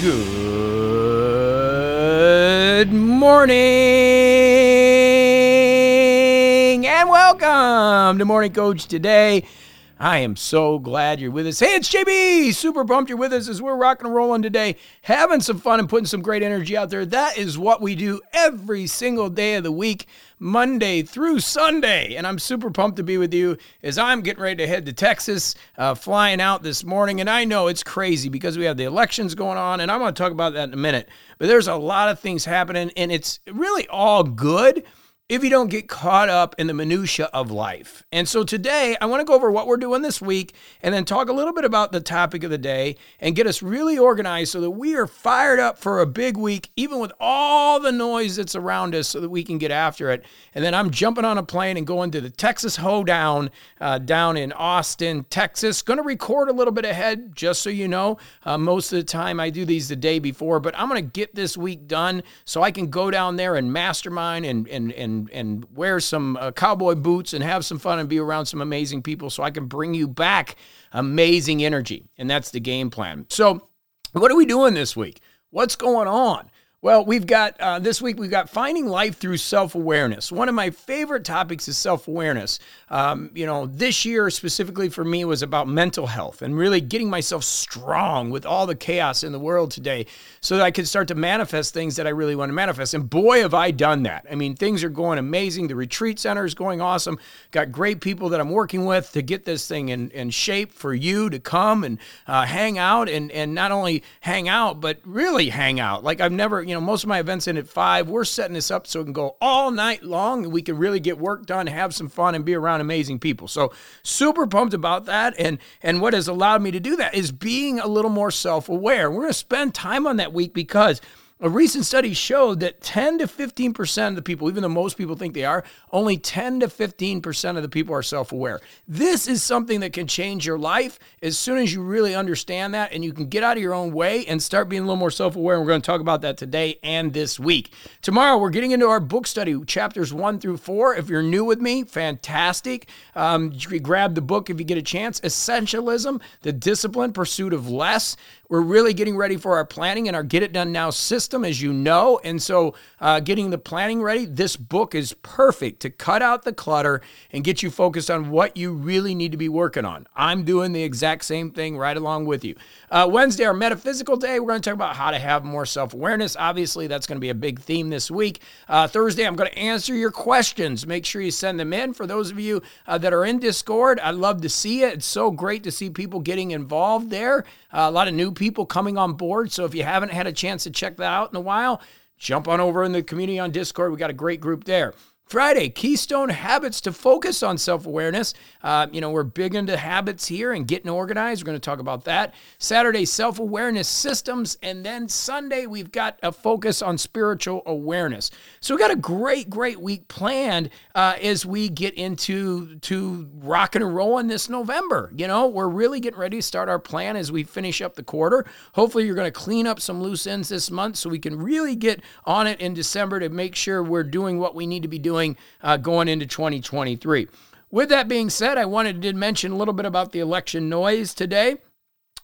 Good morning and welcome to Morning Coach today. I am so glad you're with us. Hey, it's JB. Super pumped you're with us as we're rocking and rolling today, having some fun and putting some great energy out there. That is what we do every single day of the week, Monday through Sunday. And I'm super pumped to be with you as I'm getting ready to head to Texas, uh, flying out this morning. And I know it's crazy because we have the elections going on, and I'm going to talk about that in a minute. But there's a lot of things happening, and it's really all good if you don't get caught up in the minutia of life. And so today I want to go over what we're doing this week and then talk a little bit about the topic of the day and get us really organized so that we are fired up for a big week even with all the noise that's around us so that we can get after it. And then I'm jumping on a plane and going to the Texas Hoedown uh, down in Austin, Texas. Going to record a little bit ahead just so you know. Uh, most of the time I do these the day before, but I'm going to get this week done so I can go down there and mastermind and and and and wear some uh, cowboy boots and have some fun and be around some amazing people so I can bring you back amazing energy. And that's the game plan. So, what are we doing this week? What's going on? Well, we've got uh, this week, we've got finding life through self awareness. One of my favorite topics is self awareness. Um, you know, this year specifically for me was about mental health and really getting myself strong with all the chaos in the world today so that I could start to manifest things that I really want to manifest. And boy, have I done that. I mean, things are going amazing. The retreat center is going awesome. Got great people that I'm working with to get this thing in, in shape for you to come and uh, hang out and, and not only hang out, but really hang out. Like I've never, you know, most of my events end at five. We're setting this up so it can go all night long and we can really get work done, have some fun, and be around amazing people. So super pumped about that. And and what has allowed me to do that is being a little more self-aware. We're gonna spend time on that week because a recent study showed that 10 to 15% of the people, even though most people think they are, only 10 to 15% of the people are self aware. This is something that can change your life as soon as you really understand that and you can get out of your own way and start being a little more self aware. And we're going to talk about that today and this week. Tomorrow, we're getting into our book study, chapters one through four. If you're new with me, fantastic. Um, you grab the book if you get a chance. Essentialism, the disciplined pursuit of less. We're really getting ready for our planning and our Get It Done Now system, as you know. And so, uh, getting the planning ready, this book is perfect to cut out the clutter and get you focused on what you really need to be working on. I'm doing the exact same thing right along with you. Uh, Wednesday, our metaphysical day, we're going to talk about how to have more self awareness. Obviously, that's going to be a big theme this week. Uh, Thursday, I'm going to answer your questions. Make sure you send them in. For those of you uh, that are in Discord, I'd love to see it. It's so great to see people getting involved there. Uh, a lot of new people coming on board. So if you haven't had a chance to check that out in a while, jump on over in the community on Discord. We got a great group there. Friday, Keystone Habits to focus on self awareness. Uh, you know, we're big into habits here and getting organized. We're going to talk about that. Saturday, self awareness systems. And then Sunday, we've got a focus on spiritual awareness. So we've got a great, great week planned uh, as we get into to rocking and rolling this November. You know, we're really getting ready to start our plan as we finish up the quarter. Hopefully, you're going to clean up some loose ends this month so we can really get on it in December to make sure we're doing what we need to be doing doing uh, going into 2023. With that being said, I wanted to mention a little bit about the election noise today.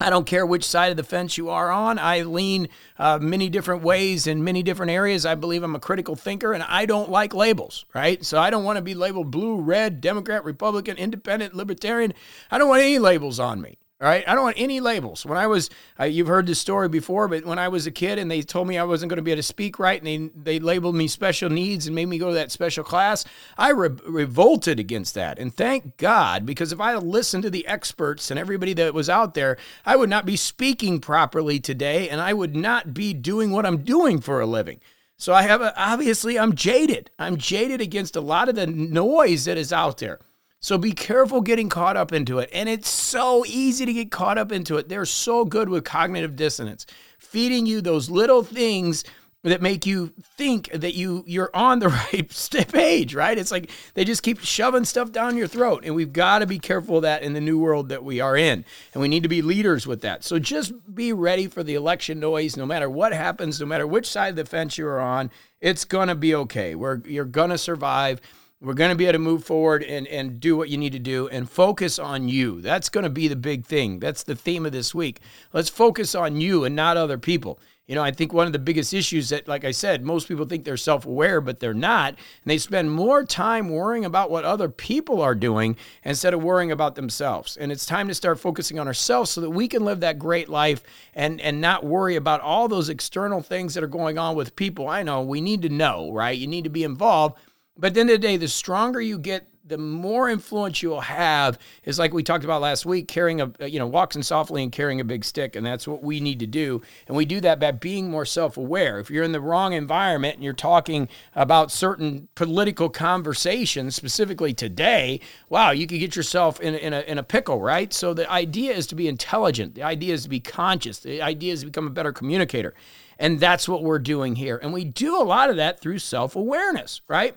I don't care which side of the fence you are on. I lean uh, many different ways in many different areas. I believe I'm a critical thinker and I don't like labels, right? So I don't want to be labeled blue, red, Democrat, Republican, independent, libertarian. I don't want any labels on me. All right, I don't want any labels. When I was, you've heard this story before, but when I was a kid and they told me I wasn't going to be able to speak right, and they they labeled me special needs and made me go to that special class, I re- revolted against that. And thank God, because if I had listened to the experts and everybody that was out there, I would not be speaking properly today, and I would not be doing what I'm doing for a living. So I have a, obviously I'm jaded. I'm jaded against a lot of the noise that is out there. So be careful getting caught up into it. And it's so easy to get caught up into it. They're so good with cognitive dissonance, feeding you those little things that make you think that you you're on the right page, right? It's like they just keep shoving stuff down your throat, and we've got to be careful of that in the new world that we are in, and we need to be leaders with that. So just be ready for the election noise, no matter what happens, no matter which side of the fence you're on. It's gonna be okay. We're you're gonna survive We're going to be able to move forward and, and do what you need to do and focus on you. That's going to be the big thing. That's the theme of this week. Let's focus on you and not other people. You know, I think one of the biggest issues that, like I said, most people think they're self aware, but they're not. And they spend more time worrying about what other people are doing instead of worrying about themselves. And it's time to start focusing on ourselves so that we can live that great life and, and not worry about all those external things that are going on with people. I know we need to know, right? You need to be involved. But at the end of the day, the stronger you get the more influence you'll have. Is like we talked about last week carrying a you know walking softly and carrying a big stick and that's what we need to do. And we do that by being more self-aware. If you're in the wrong environment and you're talking about certain political conversations specifically today wow you could get yourself in, in, a, in a pickle right? So the idea is to be intelligent. The idea is to be conscious. The idea is to become a better communicator. And that's what we're doing here. And we do a lot of that through self-awareness right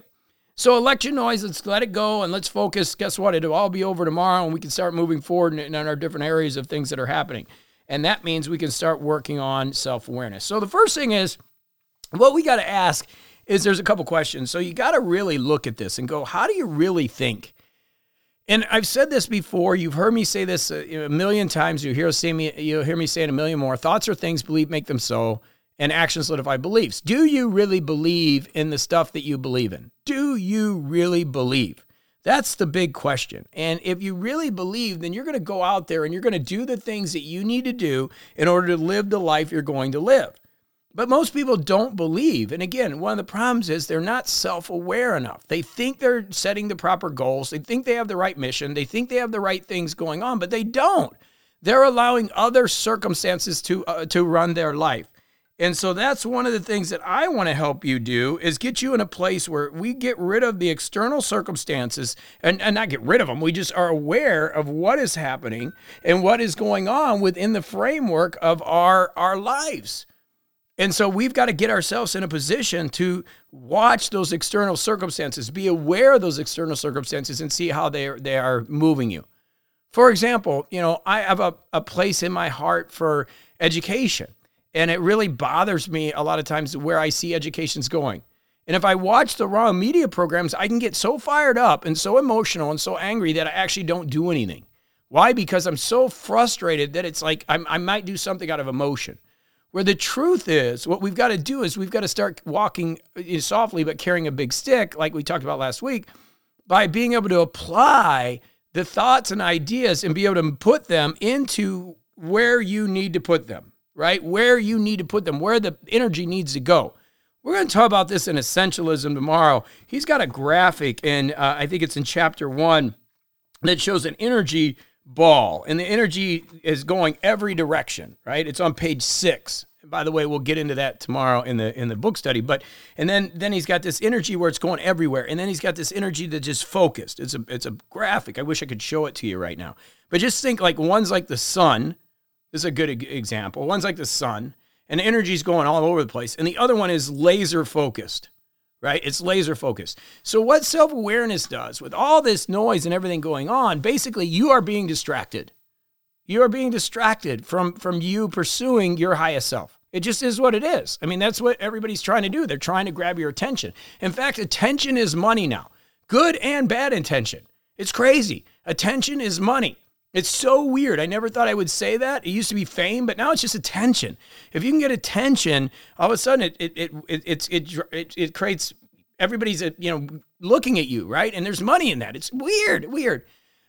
so election noise, let's let it go and let's focus. Guess what? It'll all be over tomorrow and we can start moving forward in, in our different areas of things that are happening. And that means we can start working on self awareness. So the first thing is what we got to ask is there's a couple questions. So you got to really look at this and go, how do you really think? And I've said this before. You've heard me say this a, a million times. You hear, me, you'll hear me say it a million more. Thoughts are things, believe make them so and actions solidify beliefs. Do you really believe in the stuff that you believe in? Do you really believe? That's the big question. And if you really believe, then you're going to go out there and you're going to do the things that you need to do in order to live the life you're going to live. But most people don't believe. And again, one of the problems is they're not self aware enough. They think they're setting the proper goals, they think they have the right mission, they think they have the right things going on, but they don't. They're allowing other circumstances to, uh, to run their life. And so that's one of the things that I want to help you do is get you in a place where we get rid of the external circumstances and, and not get rid of them. We just are aware of what is happening and what is going on within the framework of our, our lives. And so we've got to get ourselves in a position to watch those external circumstances, be aware of those external circumstances, and see how they are, they are moving you. For example, you know, I have a, a place in my heart for education. And it really bothers me a lot of times where I see education's going. And if I watch the wrong media programs, I can get so fired up and so emotional and so angry that I actually don't do anything. Why? Because I'm so frustrated that it's like I'm, i might do something out of emotion. Where the truth is, what we've got to do is we've got to start walking uh, softly but carrying a big stick, like we talked about last week, by being able to apply the thoughts and ideas and be able to put them into where you need to put them right? Where you need to put them, where the energy needs to go. We're going to talk about this in Essentialism tomorrow. He's got a graphic, and uh, I think it's in chapter one, that shows an energy ball, and the energy is going every direction, right? It's on page six. By the way, we'll get into that tomorrow in the in the book study. But and then then he's got this energy where it's going everywhere, and then he's got this energy that just focused. It's a it's a graphic. I wish I could show it to you right now. But just think like one's like the sun, is a good example. One's like the sun, and the energy's going all over the place, and the other one is laser focused, right? It's laser focused. So, what self awareness does with all this noise and everything going on, basically, you are being distracted. You are being distracted from, from you pursuing your highest self. It just is what it is. I mean, that's what everybody's trying to do. They're trying to grab your attention. In fact, attention is money now, good and bad intention. It's crazy. Attention is money. It's so weird. I never thought I would say that. It used to be fame, but now it's just attention. If you can get attention, all of a sudden it it it it it, it, it creates everybody's uh, you know looking at you, right? And there's money in that. It's weird, weird.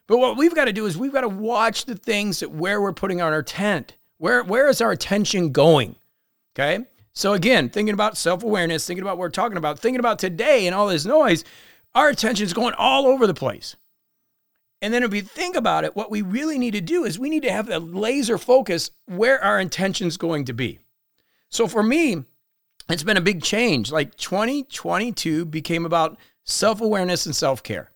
But what we've got to do is we've got to watch the things that where we're putting on our tent. Where where is our attention going? Okay? So again, thinking about self-awareness, thinking about what we're talking about, thinking about today and all this noise, our attention is going all over the place. And then if we think about it, what we really need to do is we need to have a laser focus where our intention's going to be. So for me, it's been a big change. Like 2022 became about self awareness and self care,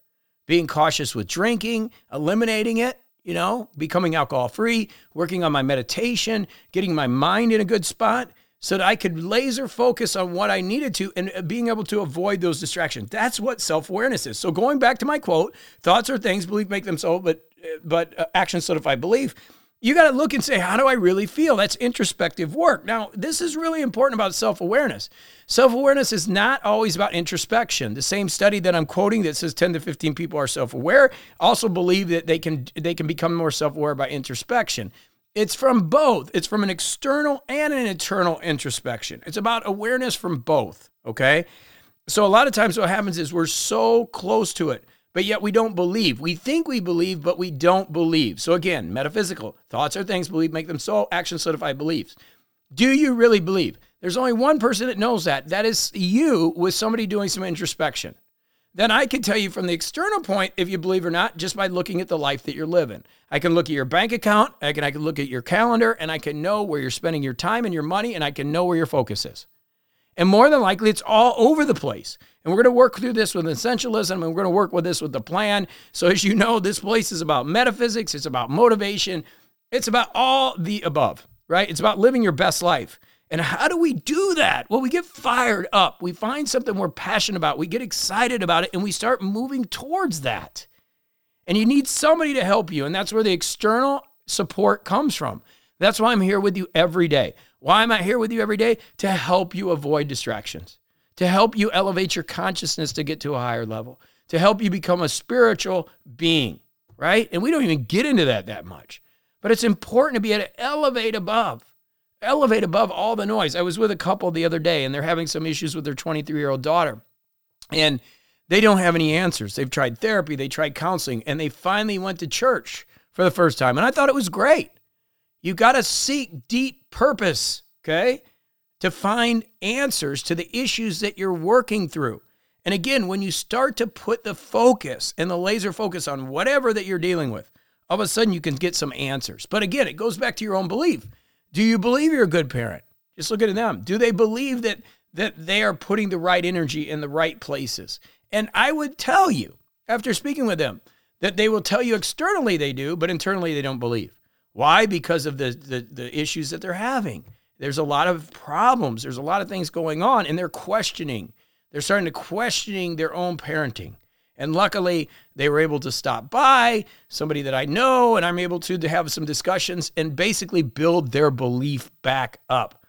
being cautious with drinking, eliminating it, you know, becoming alcohol free, working on my meditation, getting my mind in a good spot so that I could laser focus on what I needed to and being able to avoid those distractions. That's what self-awareness is. So going back to my quote, thoughts are things, believe make them so, but but uh, actions solidify belief. You got to look and say, how do I really feel? That's introspective work. Now, this is really important about self awareness. Self awareness is not always about introspection. The same study that I'm quoting that says 10 to 15 people are self aware also believe that they can, they can become more self aware by introspection. It's from both. It's from an external and an internal introspection. It's about awareness from both. Okay. So a lot of times what happens is we're so close to it, but yet we don't believe. We think we believe, but we don't believe. So again, metaphysical thoughts are things believe make them so action solidified beliefs. Do you really believe? There's only one person that knows that. That is you with somebody doing some introspection then I can tell you from the external point if you believe or not just by looking at the life that you're living. I can look at your bank account, I can I can look at your calendar and I can know where you're spending your time and your money and I can know where your focus is. And more than likely it's all over the place. And we're going to work through this with essentialism and we're going to work with this with the plan. So as you know, this place is about metaphysics, it's about motivation, it's about all the above, right? It's about living your best life. And how do we do that? Well, we get fired up. We find something we're passionate about. We get excited about it and we start moving towards that. And you need somebody to help you. And that's where the external support comes from. That's why I'm here with you every day. Why am I here with you every day? To help you avoid distractions, to help you elevate your consciousness to get to a higher level, to help you become a spiritual being, right? And we don't even get into that that much. But it's important to be able to elevate above elevate above all the noise. I was with a couple the other day and they're having some issues with their 23 year old daughter. And they don't have any answers. They've tried therapy, they tried counseling, and they finally went to church for the first time. And I thought it was great. You got to seek deep purpose, okay, to find answers to the issues that you're working through. And again, when you start to put the focus and the laser focus on whatever that you're dealing with, all of a sudden you can get some answers. But again, it goes back to your own belief. Do you believe you're a good parent? Just look at them. Do they believe that that they are putting the right energy in the right places? And I would tell you, after speaking with them, that they will tell you externally they do, but internally they don't believe. Why? Because of the, the, the issues that they're having. There's a lot of problems. There's a lot of things going on, and they're questioning. They're starting to questioning their own parenting. And luckily, they were able to stop by somebody that I know, and I'm able to, to have some discussions and basically build their belief back up.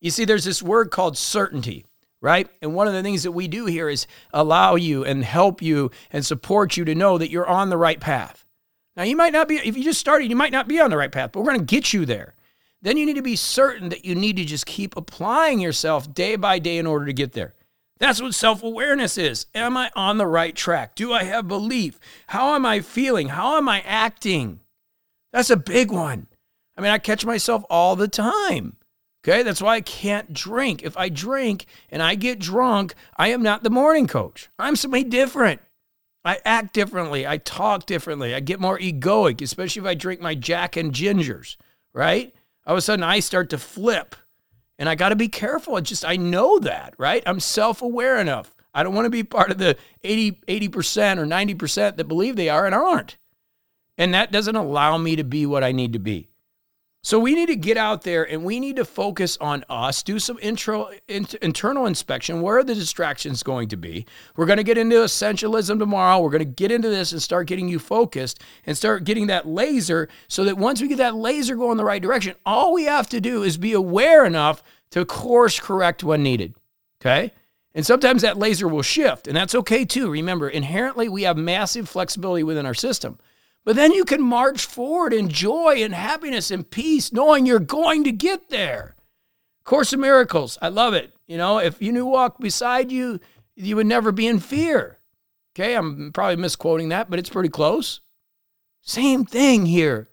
You see, there's this word called certainty, right? And one of the things that we do here is allow you and help you and support you to know that you're on the right path. Now, you might not be, if you just started, you might not be on the right path, but we're going to get you there. Then you need to be certain that you need to just keep applying yourself day by day in order to get there. That's what self awareness is. Am I on the right track? Do I have belief? How am I feeling? How am I acting? That's a big one. I mean, I catch myself all the time. Okay, that's why I can't drink. If I drink and I get drunk, I am not the morning coach. I'm somebody different. I act differently. I talk differently. I get more egoic, especially if I drink my Jack and Gingers, right? All of a sudden, I start to flip and I got to be careful. It's just, I know that, right? I'm self aware enough. I don't want to be part of the 80, 80% or 90% that believe they are and aren't. And that doesn't allow me to be what I need to be. So we need to get out there and we need to focus on us, do some intro, in, internal inspection. Where are the distractions going to be? We're going to get into essentialism tomorrow. We're going to get into this and start getting you focused and start getting that laser so that once we get that laser going the right direction, all we have to do is be aware enough to course correct when needed. Okay? And sometimes that laser will shift, and that's okay too. Remember, inherently, we have massive flexibility within our system. But then you can march forward in joy and happiness and peace, knowing you're going to get there. Course of Miracles, I love it. You know, if you knew walk beside you, you would never be in fear. Okay, I'm probably misquoting that, but it's pretty close. Same thing here.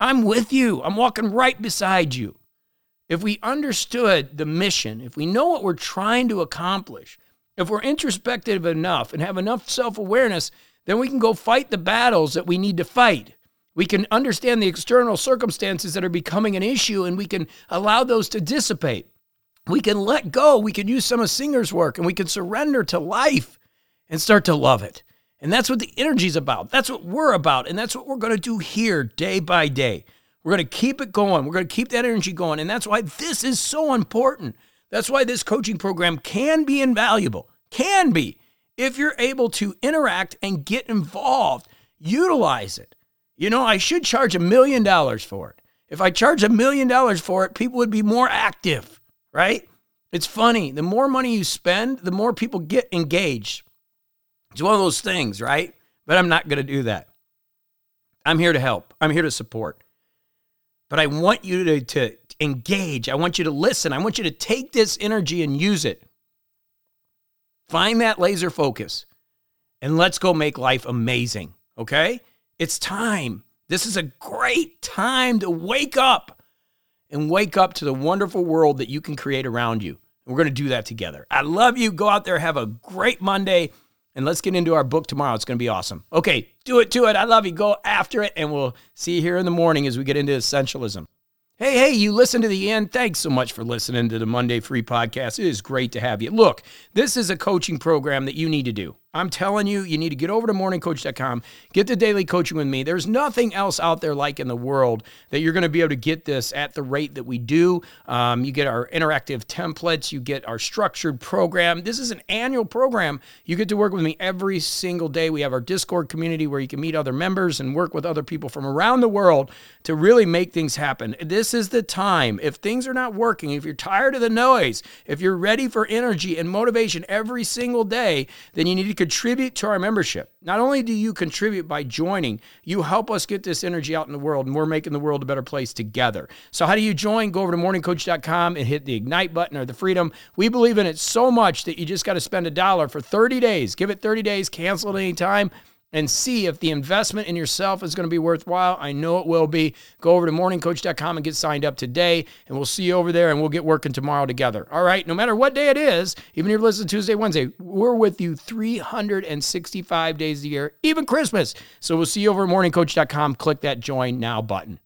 I'm with you, I'm walking right beside you. If we understood the mission, if we know what we're trying to accomplish, if we're introspective enough and have enough self awareness then we can go fight the battles that we need to fight. We can understand the external circumstances that are becoming an issue and we can allow those to dissipate. We can let go. We can use some of Singer's work and we can surrender to life and start to love it. And that's what the energy's about. That's what we're about. And that's what we're going to do here day by day. We're going to keep it going. We're going to keep that energy going. And that's why this is so important. That's why this coaching program can be invaluable, can be if you're able to interact and get involved, utilize it. You know, I should charge a million dollars for it. If I charge a million dollars for it, people would be more active, right? It's funny. The more money you spend, the more people get engaged. It's one of those things, right? But I'm not going to do that. I'm here to help, I'm here to support. But I want you to, to engage. I want you to listen. I want you to take this energy and use it. Find that laser focus and let's go make life amazing. Okay? It's time. This is a great time to wake up and wake up to the wonderful world that you can create around you. We're going to do that together. I love you. Go out there, have a great Monday, and let's get into our book tomorrow. It's going to be awesome. Okay, do it to it. I love you. Go after it, and we'll see you here in the morning as we get into essentialism. Hey, hey, you listen to the end. Thanks so much for listening to the Monday Free Podcast. It is great to have you. Look, this is a coaching program that you need to do. I'm telling you, you need to get over to morningcoach.com, get the daily coaching with me. There's nothing else out there like in the world that you're going to be able to get this at the rate that we do. Um, you get our interactive templates, you get our structured program. This is an annual program. You get to work with me every single day. We have our Discord community where you can meet other members and work with other people from around the world to really make things happen. This is the time. If things are not working, if you're tired of the noise, if you're ready for energy and motivation every single day, then you need to contribute to our membership. Not only do you contribute by joining, you help us get this energy out in the world, and we're making the world a better place together. So, how do you join? Go over to morningcoach.com and hit the ignite button or the freedom. We believe in it so much that you just got to spend a dollar for 30 days. Give it 30 days, cancel at any time and see if the investment in yourself is going to be worthwhile. I know it will be. Go over to morningcoach.com and get signed up today, and we'll see you over there and we'll get working tomorrow together. All right, no matter what day it is, even if you're listening Tuesday, Wednesday, we're with you 365 days a year, even Christmas. So we'll see you over at morningcoach.com. Click that join now button.